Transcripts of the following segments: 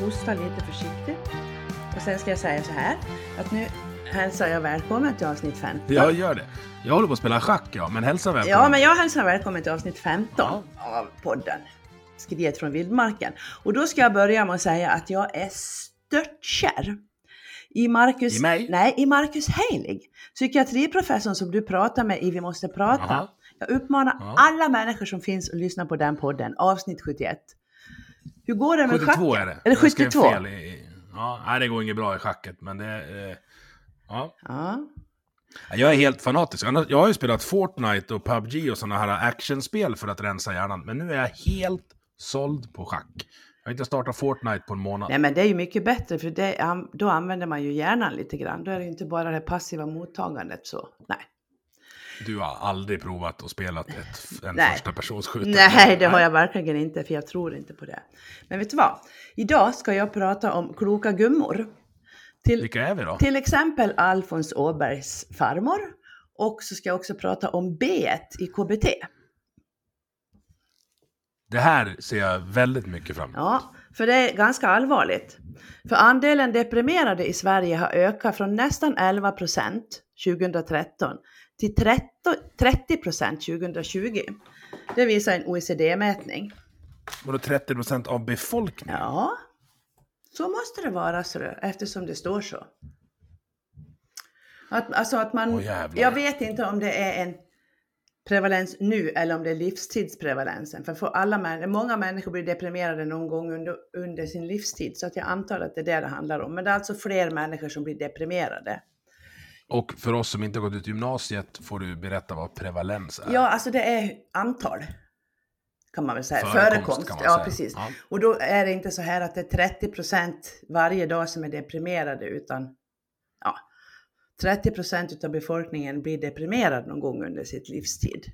hosta lite försiktigt. Och sen ska jag säga så här, att nu hälsar jag välkommen till avsnitt 15. Jag gör det. Jag håller på att spela schack, ja, men hälsa välkommen. Ja, men jag hälsar välkommen till avsnitt 15 av podden Skriet från vildmarken. Och då ska jag börja med att säga att jag är störtkär i Marcus, I mig? Nej, i Marcus Heilig, psykiatriprofessorn som du pratar med i Vi måste prata. Jaha. Jag uppmanar Ja. alla människor som finns att lyssna på den podden, avsnitt 71. Hur går det med 72 schacken? är det. Skrev 72? fel i- Ja, nej, det går inget bra i schacket, men det... Eh, ja. Ja. Jag är helt fanatisk. Jag har ju spelat Fortnite och PubG och sådana här actionspel för att rensa hjärnan, men nu är jag helt såld på schack. Jag har inte startat Fortnite på en månad. Nej men det är ju mycket bättre för det, då använder man ju hjärnan lite grann. Då är det inte bara det passiva mottagandet så. Nej. Du har aldrig provat att spela ett, en Nej. första persons skjutare? Nej, det har jag verkligen inte för jag tror inte på det. Men vet du vad? Idag ska jag prata om kloka gummor. Till, Vilka är vi då? till exempel Alfons Åbergs farmor. Och så ska jag också prata om B i KBT. Det här ser jag väldigt mycket fram emot. Ja, för det är ganska allvarligt. För andelen deprimerade i Sverige har ökat från nästan 11 procent 2013 till 30 30 procent 2020. Det visar en OECD-mätning. Vadå 30% av befolkningen? Ja, så måste det vara så du, eftersom det står så. Att, alltså att man, jävlar. jag vet inte om det är en prevalens nu eller om det är livstidsprevalensen. För, för alla, många människor blir deprimerade någon gång under, under sin livstid. Så att jag antar att det är det det handlar om. Men det är alltså fler människor som blir deprimerade. Och för oss som inte har gått ut gymnasiet får du berätta vad prevalens är. Ja, alltså det är antal. Kan man väl säga. Förekomst, Förekomst. ja, säga. precis. Ja. Och då är det inte så här att det är 30 procent varje dag som är deprimerade utan ja, 30 procent av befolkningen blir deprimerad någon gång under sitt livstid.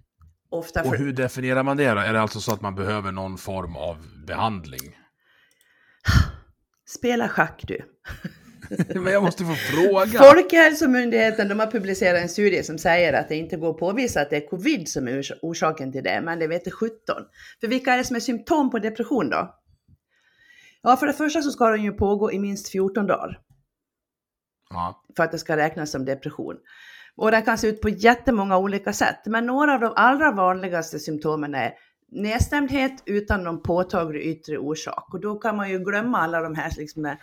Ofta Och för, hur definierar man det då? Är det alltså så att man behöver någon form av behandling? Spela schack du. Men jag måste få fråga. Folkhälsomyndigheten de har publicerat en studie som säger att det inte går att påvisa att det är covid som är ors- orsaken till det, men det vet 17. För vilka är det som är symptom på depression då? Ja, för det första så ska den ju pågå i minst 14 dagar Ja. för att det ska räknas som depression. Och den kan se ut på jättemånga olika sätt, men några av de allra vanligaste symptomen är nedstämdhet utan någon påtaglig yttre orsak. Och då kan man ju glömma alla de här liksom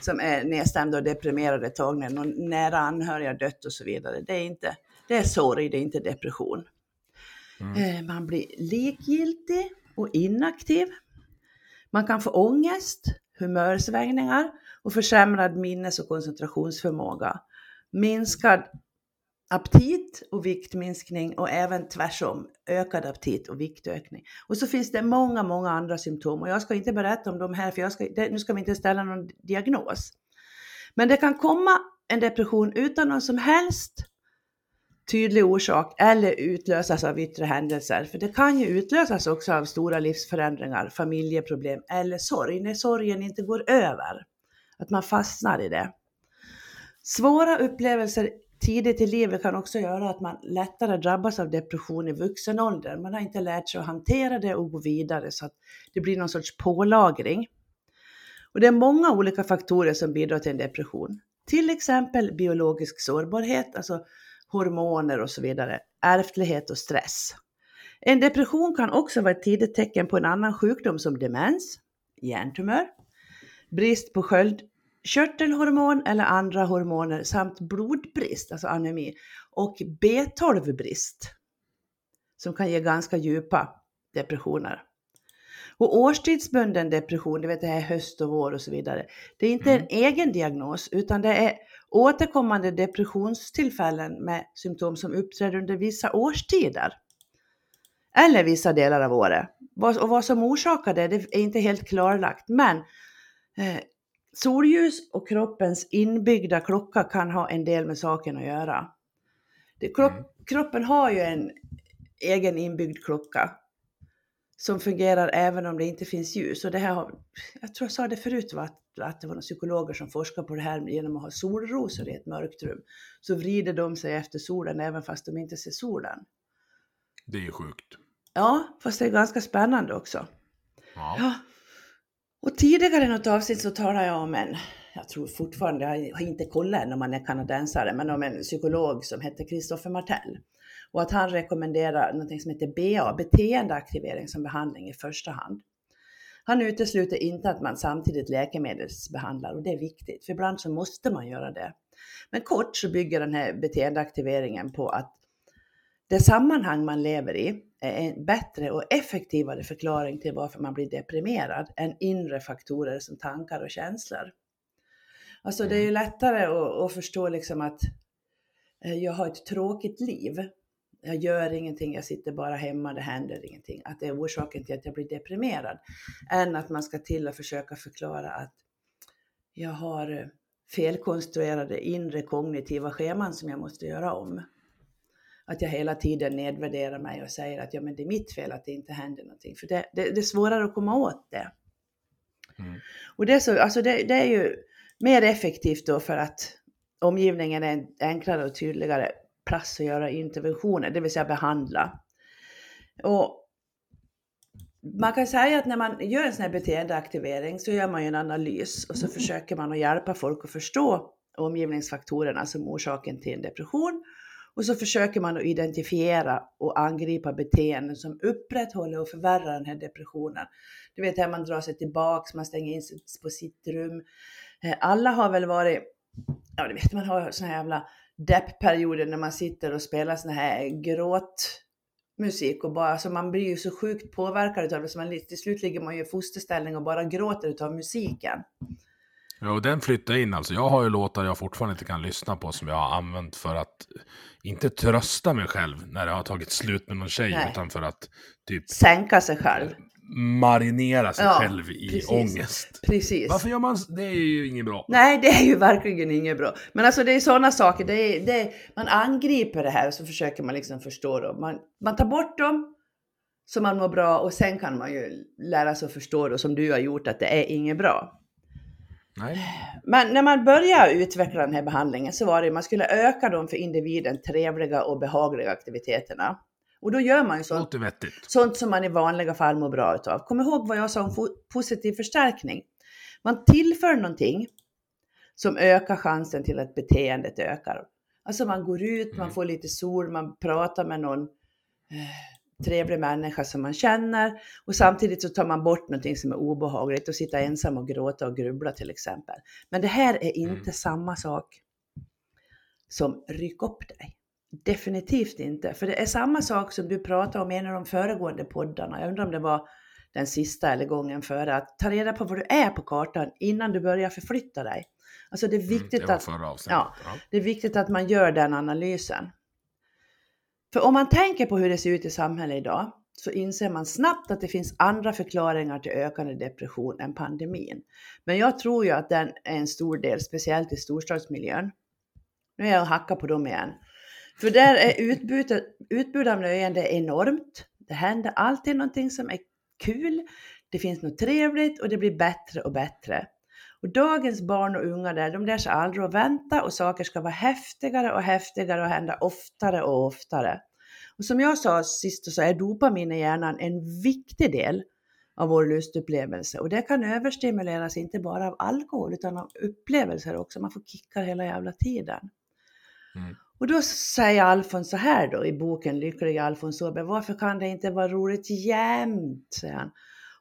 som är nedstämda och deprimerade ett tag när någon nära anhörig har dött och så vidare. Det är, inte, det är sorg, det är inte depression. Mm. Eh, Man blir likgiltig och inaktiv. Man kan få ångest, humörsvängningar och försämrad minnes och koncentrationsförmåga. Minskad aptit och viktminskning och även tvärsom ökad aptit och viktökning. Och så finns det många, många andra symptom och jag ska inte berätta om de här för jag ska, nu ska vi inte ställa någon diagnos. Men det kan komma en depression utan någon som helst tydlig orsak eller utlösas av yttre händelser. För det kan ju utlösas också av stora livsförändringar, familjeproblem eller sorg, när sorgen inte går över. Att man fastnar i det. Svåra upplevelser tidigt i livet kan också göra att man lättare drabbas av depression i vuxen ålder. Man har inte lärt sig att hantera det och gå vidare så att det blir någon sorts pålagring. Och det är många olika faktorer som bidrar till en depression. Till exempel biologisk sårbarhet, alltså hormoner och så vidare, ärftlighet och stress. En depression kan också vara ett tidigt tecken på en annan sjukdom som demens, hjärntumör, brist på sköld sköldkörtelhormon eller andra hormoner samt blodbrist, alltså anemi, och B12-brist som kan ge ganska djupa depressioner. Och årstidsbunden depression, det vet det här höst och vår och så vidare, det är inte en egen diagnos utan det är återkommande depressionstillfällen med symptom som uppträder under vissa årstider. Eller vissa delar av året. Och vad som orsakar det, det är inte helt klarlagt. Men eh, solljus och kroppens inbyggda klocka kan ha en del med saken att göra. Det, kropp, Mm. Kroppen har ju en egen inbyggd klocka som fungerar även om det inte finns ljus. Och det här har, jag tror jag sa det förut, va, att, att det var några psykologer som forskar på det här genom att ha solrosor i ett mörkt rum. Så vrider de sig efter solen även fast de inte ser solen. Det är ju sjukt. Ja, fast det är ganska spännande också. Ja. Ja. Och tidigare i något avsnitt så talade jag om en, jag tror fortfarande, jag har inte kollat än om man är kanadensare, men om en psykolog som heter Christopher Martell. Och att han rekommenderar något som heter BA, beteendeaktivering som behandling i första hand. Han utesluter inte att man samtidigt läkemedelsbehandlar och det är viktigt, för ibland så måste man göra det. Men kort så bygger den här beteendeaktiveringen på att det sammanhang man lever i en bättre och effektivare förklaring till varför man blir deprimerad än inre faktorer som tankar och känslor. Alltså det är ju mm. lättare att, att förstå liksom att eh, jag har ett tråkigt liv. Jag gör ingenting, jag sitter bara hemma, det händer ingenting. Att det är orsaken till att jag blir deprimerad. Än att man ska till och försöka förklara att jag har felkonstruerade inre kognitiva scheman som jag måste göra om. Att jag hela tiden nedvärderar mig och säger att ja, men det är mitt fel att det inte händer någonting. För det, det, det är svårare att komma åt det. Mm. Och det är, så, alltså det, det är ju mer effektivt då för att omgivningen är en enklare och tydligare plats att göra interventioner, det vill säga behandla. Och man kan säga att när man gör en sån här beteendeaktivering så gör man ju en analys och så försöker man att hjälpa folk att förstå omgivningsfaktorerna som orsaken till en depression. Och så försöker man att identifiera och angripa beteenden som upprätthåller och förvärrar den här depressionen. Du vet här man drar sig tillbaks, man stänger in sig på sitt rum. Eh, alla har väl varit, ja du vet man har såna här jävla deppperioder när man sitter och spelar sån här gråt musik och bara, alltså man blir ju så sjukt påverkad av det så man, till slut ligger man ju i fosterställning och bara gråter utav musiken. Ja, och den flyttar in alltså. Jag har ju låtar jag fortfarande inte kan lyssna på som jag har använt för att inte trösta mig själv när det har tagit slut med någon tjej, Nej. utan för att typ... Sänka sig själv marinera sig ja, själv i precis, ångest. Precis. Varför gör man Det är ju inget bra. Nej, det är ju verkligen inget bra. Men alltså det är sådana saker, det är, det är, man angriper det här och så försöker man liksom förstå dem. Man, man tar bort dem så man mår bra och sen kan man ju lära sig att förstå det som du har gjort att det är inget bra. Nej. Men när man började utveckla den här behandlingen så var det man skulle öka de för individen trevliga och behagliga aktiviteterna. Och då gör man ju sånt, sånt som man i vanliga fall mår bra utav. Kom ihåg vad jag sa om positiv förstärkning. Man tillför någonting som ökar chansen till att beteendet ökar. Alltså man går ut, mm. man får lite sol, man pratar med någon trevlig människa som man känner och samtidigt så tar man bort någonting som är obehagligt och sitta ensam och gråta och grubbla till exempel. Men det här är inte mm. samma sak som ryck upp dig. Definitivt inte, för det är samma sak som du pratade om i en av de föregående poddarna. Jag undrar om det var den sista eller gången före, att ta reda på var du är på kartan innan du börjar förflytta dig. Alltså det är mm, viktigt, mm, det att, ja, det är viktigt att man gör den analysen. För om man tänker på hur det ser ut i samhället idag så inser man snabbt att det finns andra förklaringar till ökande depression än pandemin. Men jag tror ju att den är en stor del, speciellt i storstadsmiljön. Nu är jag och hackar på dem igen. För där är utbudet, utbud av nöjen enormt. Det händer alltid någonting som är kul. Det finns något trevligt och det blir bättre och bättre. Och dagens barn och unga där, de lär sig aldrig att vänta och saker ska vara häftigare och häftigare och hända oftare och oftare. Och som jag sa sist så är dopamin i hjärnan en viktig del av vår lustupplevelse och det kan överstimuleras inte bara av alkohol utan av upplevelser också. Man får kickar hela jävla tiden. Mm. Och då säger Alfons så här då i boken Lyckliga Alfons Åberg, varför kan det inte vara roligt jämt? säger han.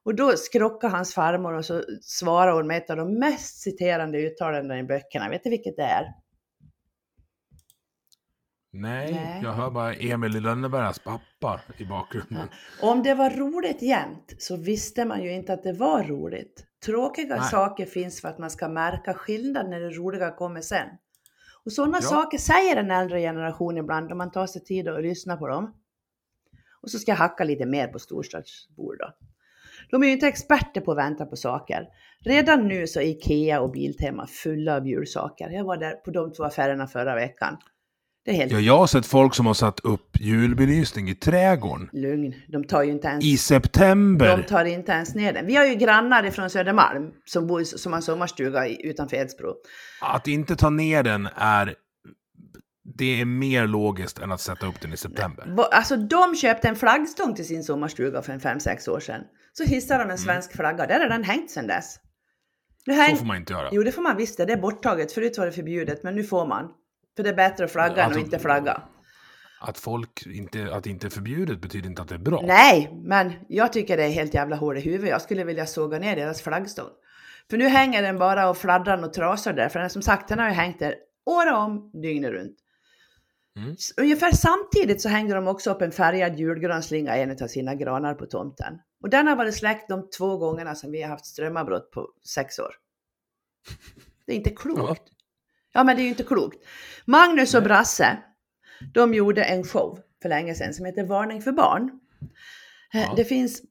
Och då skrockar hans farmor och så svarar hon med ett av de mest citerande uttalandena i böckerna. Vet du vilket det är? Nej, Nej, jag hör bara Emil i Lönnebergas pappa i bakgrunden. Ja. Om det var roligt jämt så visste man ju inte att det var roligt. Tråkiga Nej. saker finns för att man ska märka skillnad när det roliga kommer sen. Och sådana ja. saker säger en äldre generation ibland om man tar sig tid att lyssna på dem. Och så ska jag hacka lite mer på storstadsbor då. De är ju inte experter på att vänta på saker. Redan nu så är Ikea och Biltema fulla av julsaker. Jag var där på de två affärerna förra veckan. Det är helt... Ja, jag har sett folk som har satt upp julbelysning i trädgården. Lugn, de tar ju inte ens... I september! De tar inte ens ner den. Vi har ju grannar ifrån Södermalm som, bor, som har sommarstuga utanför Edsbro. Att inte ta ner den är det är mer logiskt än att sätta upp den i september. Alltså de köpte en flaggstång till sin sommarstuga för en 5-6 år sedan. Så hissade de en svensk flagga, där har den hängt sedan dess. Nu Mm. Så häng... får man inte göra. Jo det får man visst det, är borttaget. Förut var det förbjudet men nu får man. För det är bättre att flagga än Alltså- att inte flagga. Att folk inte, att det inte är förbjudet betyder inte att det är bra. Nej, men jag tycker det är helt jävla hål i huvudet. Jag skulle vilja såga ner deras flaggstång. För nu hänger den bara och fladdrar och trasar där. För den som sagt, den har ju hängt där året om, dygnet runt. Mm. Ungefär samtidigt så hängde de också upp en färgad julgranslinga i en av sina granar på tomten. Och den har varit släckt de två gångerna som vi har haft strömavbrott på sex år. Det är inte klokt. Ja, men det är ju inte klokt. Magnus och. Brasse, de gjorde en show för länge sedan som heter Varning för barn. Eh, Ja. Det finns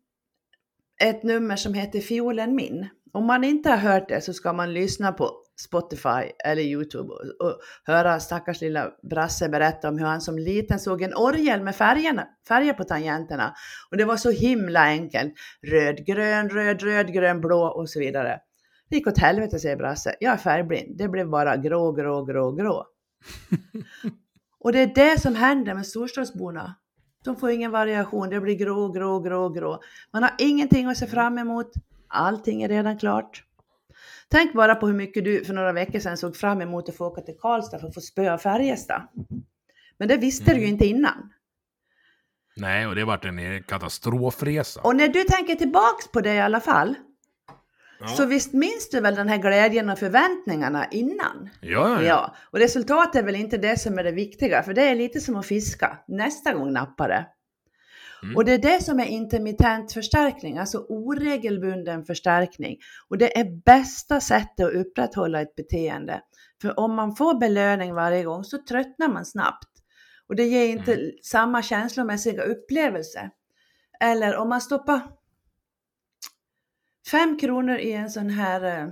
ett nummer som heter Fiolen min. Om man inte har hört det så ska man lyssna på Spotify eller Youtube och, och höra stackars lilla Brasse berätta om hur han som liten såg en orgel med färgerna, färger på tangenterna. Och det var så himla enkelt. Röd, grön, röd, röd, grön, blå och så vidare. Det gick åt helvete säger Brasse. Jag är färgblind. Det blev bara grå, grå, grå, grå. och det är det som händer med storstadsborna. De får ingen variation. Det blir grå, grå, grå, grå. Man har ingenting att se fram emot. Allting är redan klart. Tänk bara på hur mycket du för några veckor sedan såg fram emot att få åka till Karlstad för att få spöa Färjestad. Men det visste du ju Mm. inte innan. Nej, och det har varit en katastrofresa. Och när du tänker tillbaks på det i alla fall, ja. så visst minns du väl den här glädjen och förväntningarna innan? ja, ja, ja. Ja, och resultatet är väl inte det som är det viktiga, för det är lite som att fiska. Nästa gång nappar det. Mm. Och det är det som är intermittent förstärkning, alltså oregelbunden förstärkning. Och det är bästa sättet att upprätthålla ett beteende. För om man får belöning varje gång så tröttnar man snabbt. Och det ger inte Mm. samma känslomässiga upplevelse. Eller om man stoppar fem kronor i en sån här eh,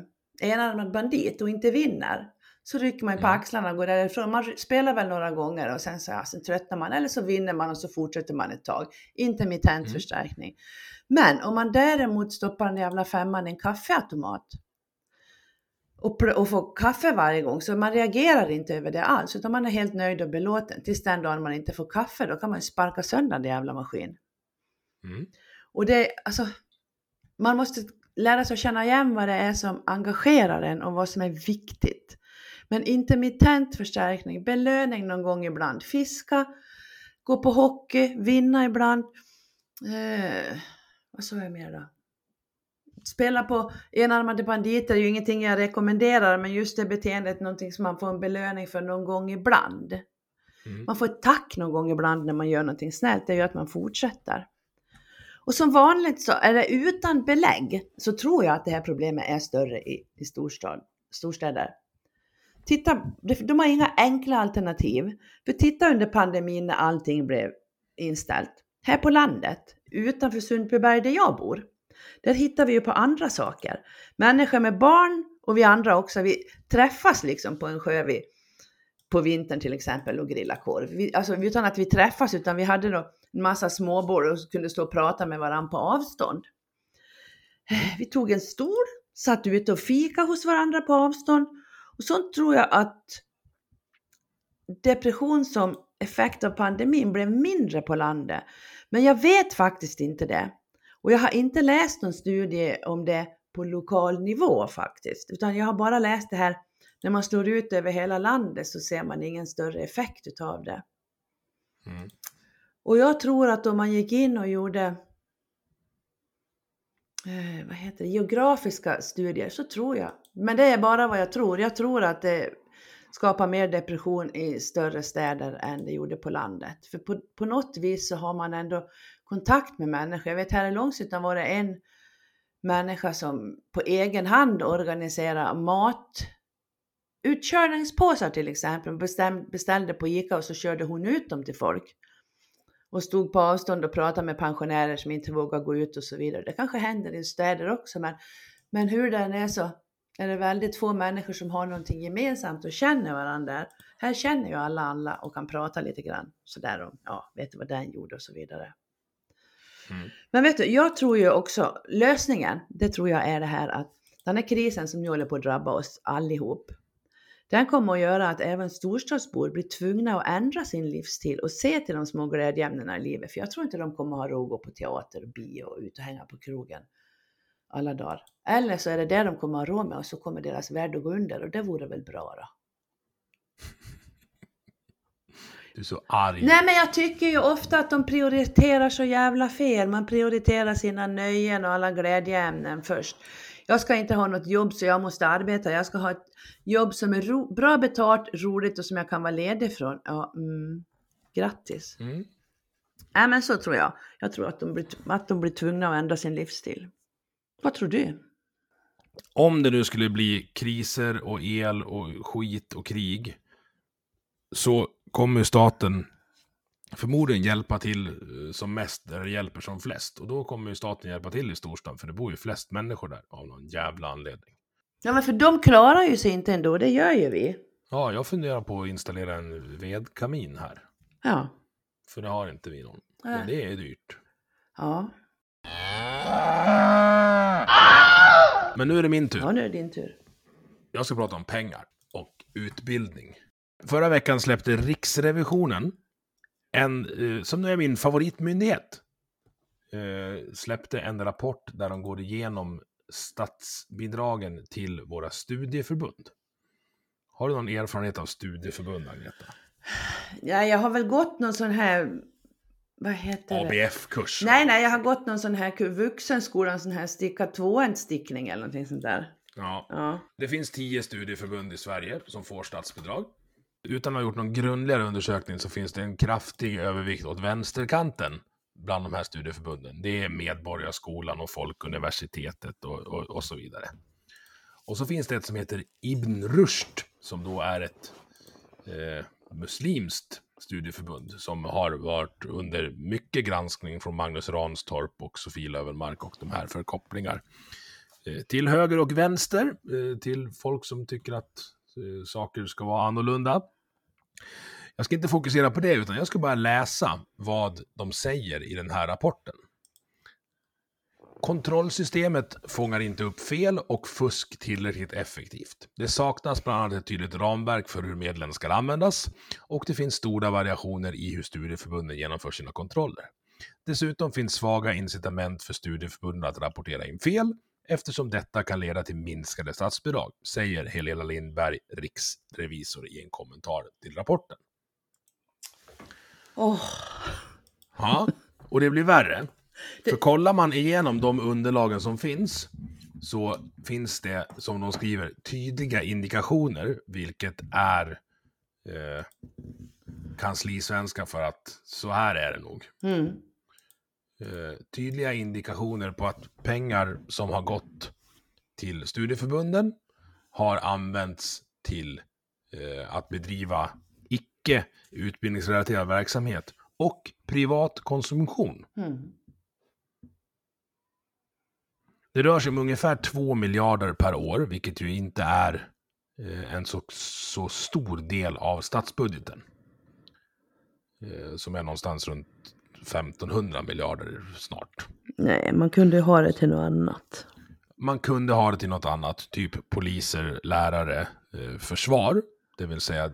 enarmad bandit och inte vinner. Så rycker man på Mm. axlarna och går därifrån. Man spelar väl några gånger och sen, så, sen tröttnar man. Eller så vinner man och så fortsätter man ett tag. Intermittent Mm. förstärkning. Men om man däremot stoppar den jävla femman i en kaffeautomat och, och får kaffe varje gång så man reagerar inte över det alls utan man är helt nöjd och belåten. Tills den dagen man inte får kaffe då kan man sparka sönder den jävla maskin. Mm. Och det, alltså, man måste lära sig att känna igen vad det är som engagerar en och vad som är viktigt. Men intermittent förstärkning, belöning någon gång ibland, fiska, gå på hockey, vinna ibland. Eh, vad sa jag mer då? Spela på enarmade banditer är ju ingenting jag rekommenderar, men just det beteendet är någonting som man får en belöning för någon gång ibland. Mm. Man får ett tack någon gång ibland när man gör någonting snällt, det gör att man fortsätter. Och som vanligt så är det utan belägg så tror jag att det här problemet är större i, i storstad, storstäder. Titta, de- har inga enkla alternativ. För titta under pandemin när allting blev inställt. Här på landet, utanför Sundbyberg där jag bor, där hittar vi ju på andra saker. Människor med barn och vi andra också, vi träffas liksom på en sjö vid, på vintern till exempel och grilla korv. Vi, alltså utan att vi träffas utan vi hade då en massa småbord och kunde stå och prata med varandra på avstånd. Vi tog en stol, satt ute och fika hos varandra på avstånd och sånt tror jag att depression som effekt av pandemin blev mindre på landet. Men jag vet faktiskt inte det. Och jag har inte läst någon studie om det på lokal nivå faktiskt, utan jag har bara läst det här när man slår ut över hela landet så ser man ingen större effekt utav det. Mm. Och jag tror att om man gick in och gjorde eh, vad heter det, geografiska studier så tror jag, men det är bara vad jag tror, jag tror att det skapar mer depression i större städer än det gjorde på landet. För på, på något vis så har man ändå kontakt med människor. Jag vet här i Långshyttan var det en människa som på egen hand organiserar mat utkörningspåsar till exempel, bestäm, beställde på Ica och så körde hon ut dem till folk. Och stod på avstånd och pratade med pensionärer som inte vågar gå ut och så vidare. Det kanske händer i städer också, men, men hur den är så är det väldigt få människor som har någonting gemensamt och känner varandra. Här känner ju alla alla och kan prata lite grann sådär om, ja, vet du vad den gjorde och så vidare. Mm. Men vet du, jag tror ju också lösningen, det tror jag är det här att den här krisen som nu håller på att drabba oss allihop, Den kommer att göra att även storstadsbor blir tvungna att ändra sin livsstil och se till de små glädjeämnena i livet. För jag tror inte de kommer att ha råd att gå på teater, bio och ut och hänga på krogen alla dagar. Eller så är det det de kommer att ha råd med och så kommer deras värld att gå under och det vore väl bra då. Du är så arg. Nej men jag tycker ju ofta att de prioriterar så jävla fel. Man prioriterar sina nöjen och alla glädjeämnen först. Jag ska inte ha något jobb så jag måste arbeta. Jag ska ha ett jobb som är bra betalt, roligt och som jag kan vara ledig från. Ja, mm, grattis. Mm. Nej men så tror jag. Jag tror att de, blir, att de blir tvungna att ändra sin livsstil. Vad tror du? Om det nu skulle bli kriser och el och skit och krig så kommer staten förmodligen hjälpa till eh, som mest där det hjälper som flest. Och då kommer ju staten hjälpa till i storstan, för det bor ju flest människor där av någon jävla anledning. Ja men för de klarar ju sig inte ändå, det gör ju vi. Ja, jag funderar på att installera en vedkamin här. Ja. För det har inte vi någon. Nej. Men det är dyrt. Ja, Men nu är det min tur. ja nu är det din tur. Jag ska prata om pengar och utbildning. Förra veckan släppte Riksrevisionen, en, eh, som nu är min favoritmyndighet, eh, släppte en rapport där de går igenom statsbidragen till våra studieförbund. Har du någon erfarenhet av studieförbund, Agneta? Ja, jag har väl gått någon sån här, vad heter? ABF-kurs? Nej, nej, jag har gått någon sån här ku- vuxenskolan, sån här sticka tvåhänt-stickning eller någonting sånt där. Ja. Ja. Det finns tio studieförbund i Sverige som får statsbidrag. Utan att ha gjort någon grundligare undersökning så finns det en kraftig övervikt åt vänsterkanten bland de här studieförbunden. Det är Medborgarskolan och Folkuniversitetet och, och, och så vidare. Och så finns det ett som heter Ibn Rushd som då är ett eh, muslimskt studieförbund som har varit under mycket granskning från Magnus Ranstorp och Sofie Löwenmark och de här för kopplingar eh, till höger och vänster, eh, till folk som tycker att eh, saker ska vara annorlunda. Jag ska inte fokusera på det, utan jag ska bara läsa vad de säger i den här rapporten. Kontrollsystemet fångar inte upp fel och fusk tillräckligt effektivt. Det saknas bland annat ett tydligt ramverk för hur medlen ska användas och det finns stora variationer i hur studieförbunden genomför sina kontroller. Dessutom finns svaga incitament för studieförbunden att rapportera in fel eftersom detta kan leda till minskade statsbidrag, säger Helena Lindberg, riksrevisor, i en kommentar till rapporten. Åh, Ja, och det blir värre. För kollar man igenom de underlagen som finns så finns det, som de skriver, tydliga indikationer, vilket är eh, kanslisvenska för att så här är det nog. mm. Eh, tydliga indikationer på att pengar som har gått till studieförbunden har använts till eh, att bedriva icke utbildningsrelaterad verksamhet och privat konsumtion. Mm. Det rör sig om ungefär 2 miljarder per år, vilket ju inte är eh, en så, så stor del av statsbudgeten. Eh, som är någonstans runt 1500 miljarder snart. Nej, man kunde ha det till något annat. Man kunde ha det till något annat, typ poliser, lärare, eh, försvar. Det vill säga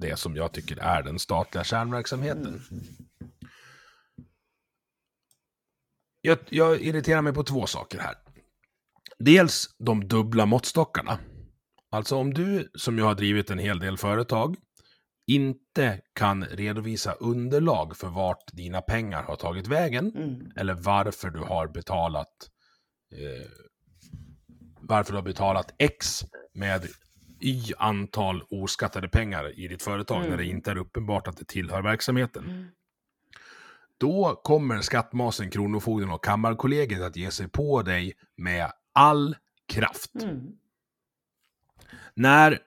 det som jag tycker är den statliga kärnverksamheten. Jag, jag irriterar mig på två saker här. Dels de dubbla måttstockarna. Alltså om du, som jag har drivit en hel del företag, inte kan redovisa underlag för vart dina pengar har tagit vägen, Mm. eller varför du har betalat eh, varför du har betalat X med Y antal oskattade pengar i ditt företag Mm. när det inte är uppenbart att det tillhör verksamheten. Mm. Då kommer skattmasen, Kronofogden och Kammarkollegiet att ge sig på dig med all kraft. Mm. När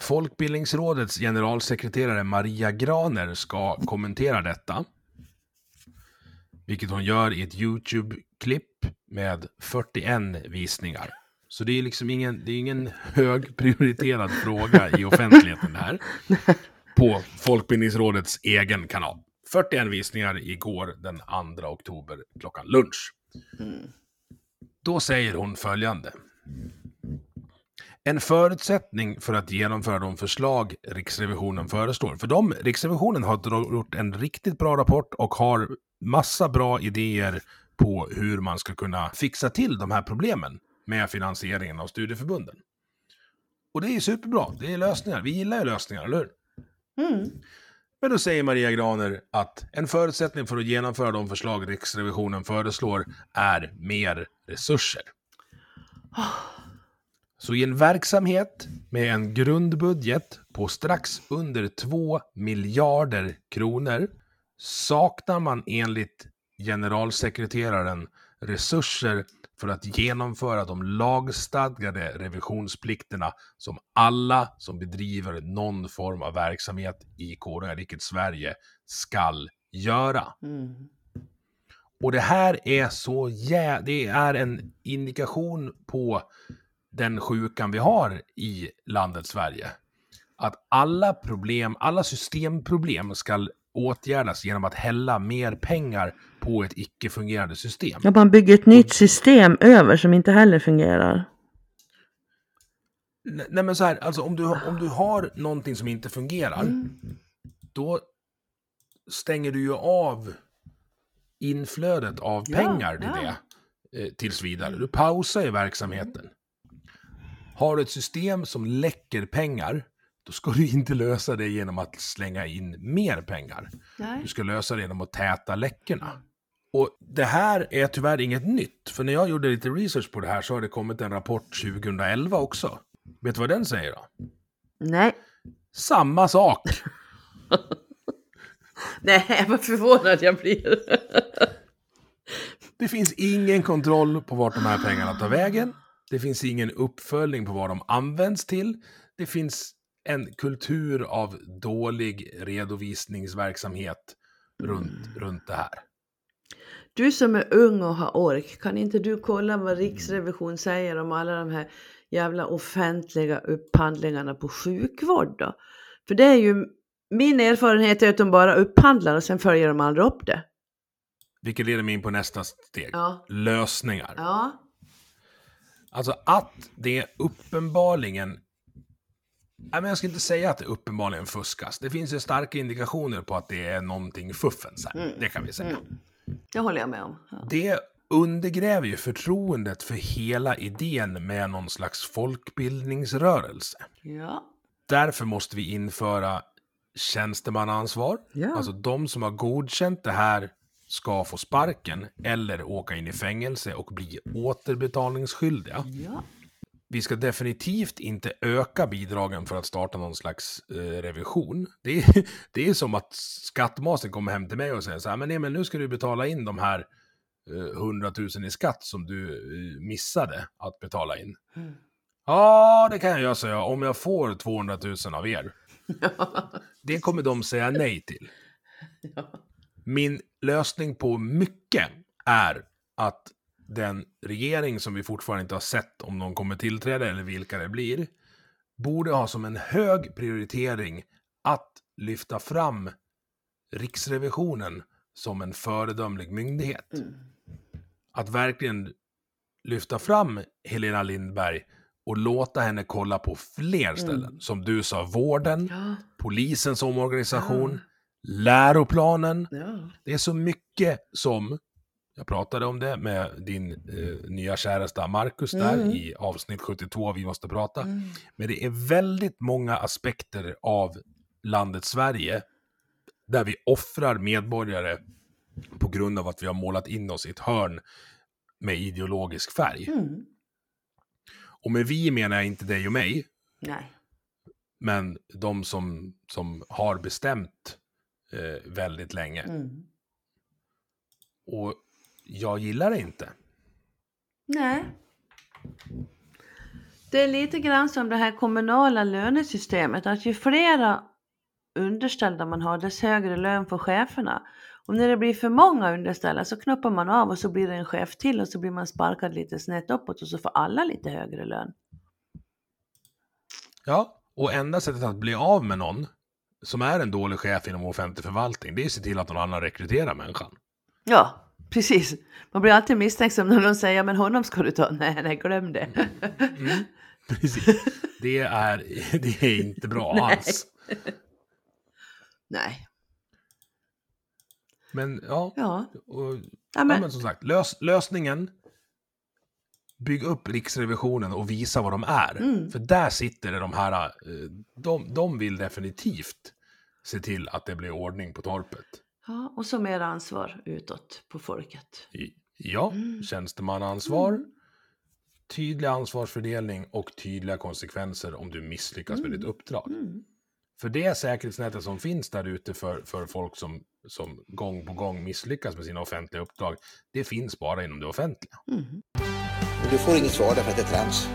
Folkbildningsrådets generalsekreterare Maria Graner ska kommentera detta, vilket hon gör i ett YouTube-klipp med 41 visningar. Så det är liksom ingen, det är ingen högprioriterad fråga i offentligheten här. På Folkbildningsrådets egen kanal. 41 visningar igår den 2 oktober klockan lunch. Mm. Då säger hon följande. en förutsättning för att genomföra de förslag Riksrevisionen föreslår. För de, Riksrevisionen har gjort en riktigt bra rapport och har massa bra idéer på hur man ska kunna fixa till de här problemen med finansieringen av studieförbunden. Och det är superbra, det är lösningar. Vi gillar ju lösningar, eller hur? Mm. Men då säger Maria Graner att en förutsättning för att genomföra de förslag Riksrevisionen föreslår är mer resurser. Så i en verksamhet med en grundbudget på strax under 2 miljarder kronor saknar man enligt generalsekreteraren resurser för att genomföra de lagstadgade revisionsplikterna som alla som bedriver någon form av verksamhet i konungariket Sverige skall göra. Mm. Och det här är så jä... Det är en indikation på den sjukan vi har i landet Sverige. Att alla problem, alla systemproblem ska åtgärdas genom att hälla mer pengar på ett icke-fungerande system. Ja, man bygger ett nytt system över som inte heller fungerar. Nej men så här, alltså om du, om du har någonting som inte fungerar, Mm. då stänger du ju av inflödet av Ja, pengar till ja. det eh, tills vidare. Du pausar ju verksamheten. Har du ett system som läcker pengar, då ska du inte lösa det genom att slänga in mer pengar. Nej. Du ska lösa det genom att täta läckorna. Och det här är tyvärr inget nytt, för när jag gjorde lite research på det här så har det kommit en rapport 2011 också. Vet du vad den säger då? Nej. Samma sak! Nej, vad förvånad jag blir. Det finns ingen kontroll på vart de här pengarna tar vägen. Det finns ingen uppföljning på vad de används till. Det finns en kultur av dålig redovisningsverksamhet runt, runt det här. Du som är ung och har ork, kan inte du kolla vad Riksrevision säger om alla de här jävla offentliga upphandlingarna på sjukvård då? För det är ju, min erfarenhet är att de bara upphandlar och sen följer de aldrig upp det. Vilket leder mig in på nästa steg. Ja. Lösningar. Ja. Alltså att det uppenbarligen... Nej, men jag ska inte säga att det uppenbarligen fuskas. Det finns ju starka indikationer på att det är någonting fuffens här. Det kan vi säga. Mm. Det håller jag med om. Ja. Det undergräver ju förtroendet för hela idén med någon slags folkbildningsrörelse. ja. Därför måste vi införa tjänstemannaansvar. Ja. Alltså de som har godkänt det här ska få sparken eller åka in i fängelse och bli återbetalningsskyldiga. Ja. Vi ska definitivt inte öka bidragen för att starta någon slags eh, revision. Det är, det är som att skattmasen kommer hem till mig och säger så här, men, nej, men nu ska du betala in de här eh, 100 000 i skatt som du eh, missade att betala in. Mm. Ja, det kan jag göra, så jag, om jag får 200 000 av er. Det kommer de säga nej till. Ja. Min lösning på mycket är att den regering som vi fortfarande inte har sett om de kommer tillträda eller vilka det blir, borde ha som en hög prioritering att lyfta fram Riksrevisionen som en föredömlig myndighet. Mm. Att verkligen lyfta fram Helena Lindberg och låta henne kolla på fler ställen. Som du sa, vården, Ja. polisens omorganisation, läroplanen. Ja. Det är så mycket som, jag pratade om det med din eh, nya käresta Marcus där Mm. i avsnitt 72 Vi måste prata. Mm. Men det är väldigt många aspekter av landet Sverige där vi offrar medborgare på grund av att vi har målat in oss i ett hörn med ideologisk färg. Mm. Och med vi menar jag inte dig och mig, Nej. men de som, som har bestämt eh, väldigt länge. Mm. Och jag gillar det inte. Nej. Det är lite grann som det här kommunala lönesystemet, att ju flera underställda man har, desto högre lön får cheferna. Och när det blir för många underställda så knoppar man av och så blir det en chef till och så blir man sparkad lite snett uppåt och så får alla lite högre lön. Ja, och enda sättet att bli av med någon som är en dålig chef inom offentlig förvaltning, det är att se till att någon annan rekryterar människan. Ja, precis. Man blir alltid misstänksam när någon säger men honom ska du ta. Nej, nej, glöm det. Precis. Det är, det är inte bra Nej. alls. Nej. Men ja, Ja. och, ja ja men, men som sagt, lös, lösningen Bygg upp Riksrevisionen och visa vad de är. Mm. För där sitter det de här, eh, de, de vill definitivt se till att det blir ordning på torpet. Ja, och så mer ansvar utåt på folket. Ja, Mm. tjänstemannaansvar, Mm. tydlig ansvarsfördelning och tydliga konsekvenser om du misslyckas med Mm. ditt uppdrag. Mm. För det säkerhetsnätet som finns där ute för, för folk som, som gång på gång misslyckas med sina offentliga uppdrag, det finns bara inom det offentliga. Mm. Du får inget svar därför att det är trams.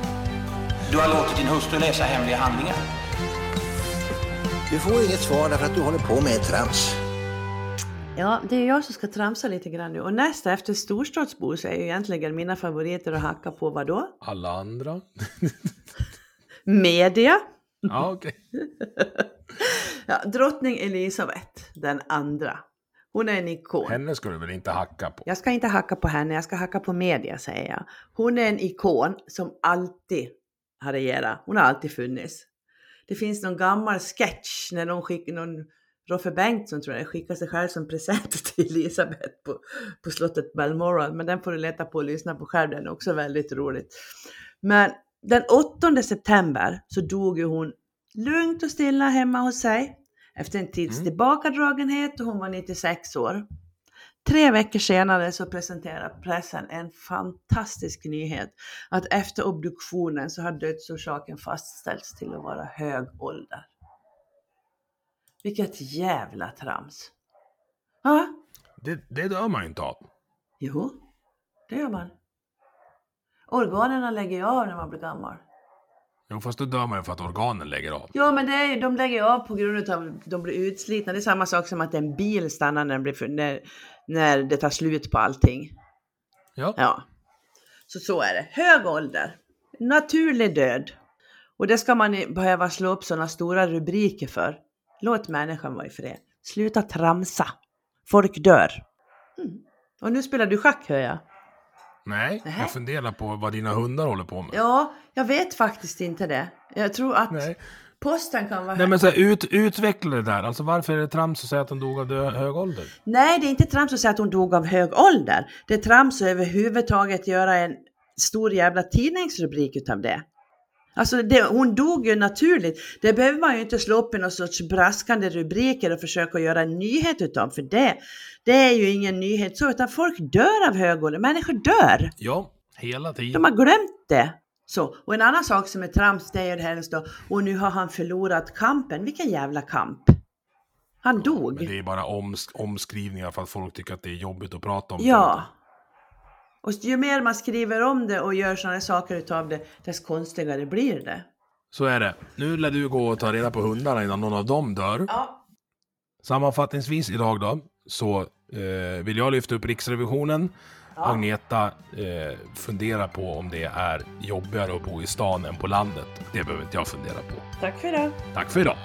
Du har låtit din hustru läsa hemliga handlingar. Du får inget svar därför att du håller på med trams. Ja, det är jag som ska tramsa lite grann nu. Och nästa efter storstadsbor så är ju egentligen mina favoriter att hacka på vad då? Alla andra? Media. ja, okej. Ja, drottning Elisabeth den andra. Hon är en ikon. Henne ska du väl inte hacka på? Jag ska inte hacka på henne, jag ska hacka på media säger jag. Hon är en ikon som alltid har regerat. Hon har alltid funnits. Det finns någon gammal sketch när någon skickar någon Roffe Bengtsson tror jag skickar sig själv som present till Elisabeth på, på slottet Balmoral. Men den får du leta på och lyssna på själv, den är också väldigt roligt. Men den 8 september så dog ju hon lugnt och stilla hemma hos sig. Efter en tids Mm. tillbakadragenhet och hon var 96 år. Tre veckor senare så presenterar pressen en fantastisk nyhet. Att efter obduktionen så har dödsorsaken fastställts till att vara hög ålder. Vilket jävla trams. Ja, Det, det dör man ju inte av. jo, det gör man. Organen lägger ju av när man blir gammal. Jo, fast då dör man ju för att organen lägger av. Ja, men det är, de lägger av på grund av att de blir utslitna. Det är samma sak som att en bil stannar när, den blir när, när det tar slut på allting. Ja. Ja, så så är det. Hög ålder, naturlig död. Och det ska man behöva slå upp sådana stora rubriker för. Låt människan vara i fred. Sluta tramsa. Folk dör. Mm. Och nu spelar du schack hör jag. Nej, Nähä. jag funderar på vad dina hundar håller på med. Ja, jag vet faktiskt inte det. Jag tror att Nej. posten kan vara Nej men så här, ut, utveckla det där. Alltså varför är det trams att säga att hon dog av dö- hög ålder? Nej, det är inte trams att säga att hon dog av hög ålder. Det är trams att överhuvudtaget göra en stor jävla tidningsrubrik utav det. Alltså det, hon dog ju naturligt. Det behöver man ju inte slå upp i någon sorts braskande rubriker och försöka göra en nyhet utav. För det, det är ju ingen nyhet så, utan folk dör av hög ålder. Människor dör. Ja, hela De tiden. har glömt det. Så. Och en annan sak som är trams, det är ju det här då, och nu har han förlorat kampen. Vilken jävla kamp? Han dog. Men det är bara oms omskrivningar för att folk tycker att det är jobbigt att prata om. Ja. Och ju mer man skriver om det och gör sådana saker utav det, desto konstigare blir det. Så är det. Nu lär du gå och ta reda på hundarna innan någon av dem dör. Ja. Sammanfattningsvis idag då, så eh, vill jag lyfta upp Riksrevisionen. Agneta eh, funderar på om det är jobbigare att bo i stan än på landet. Det behöver inte jag fundera på. Tack för det. Tack för idag!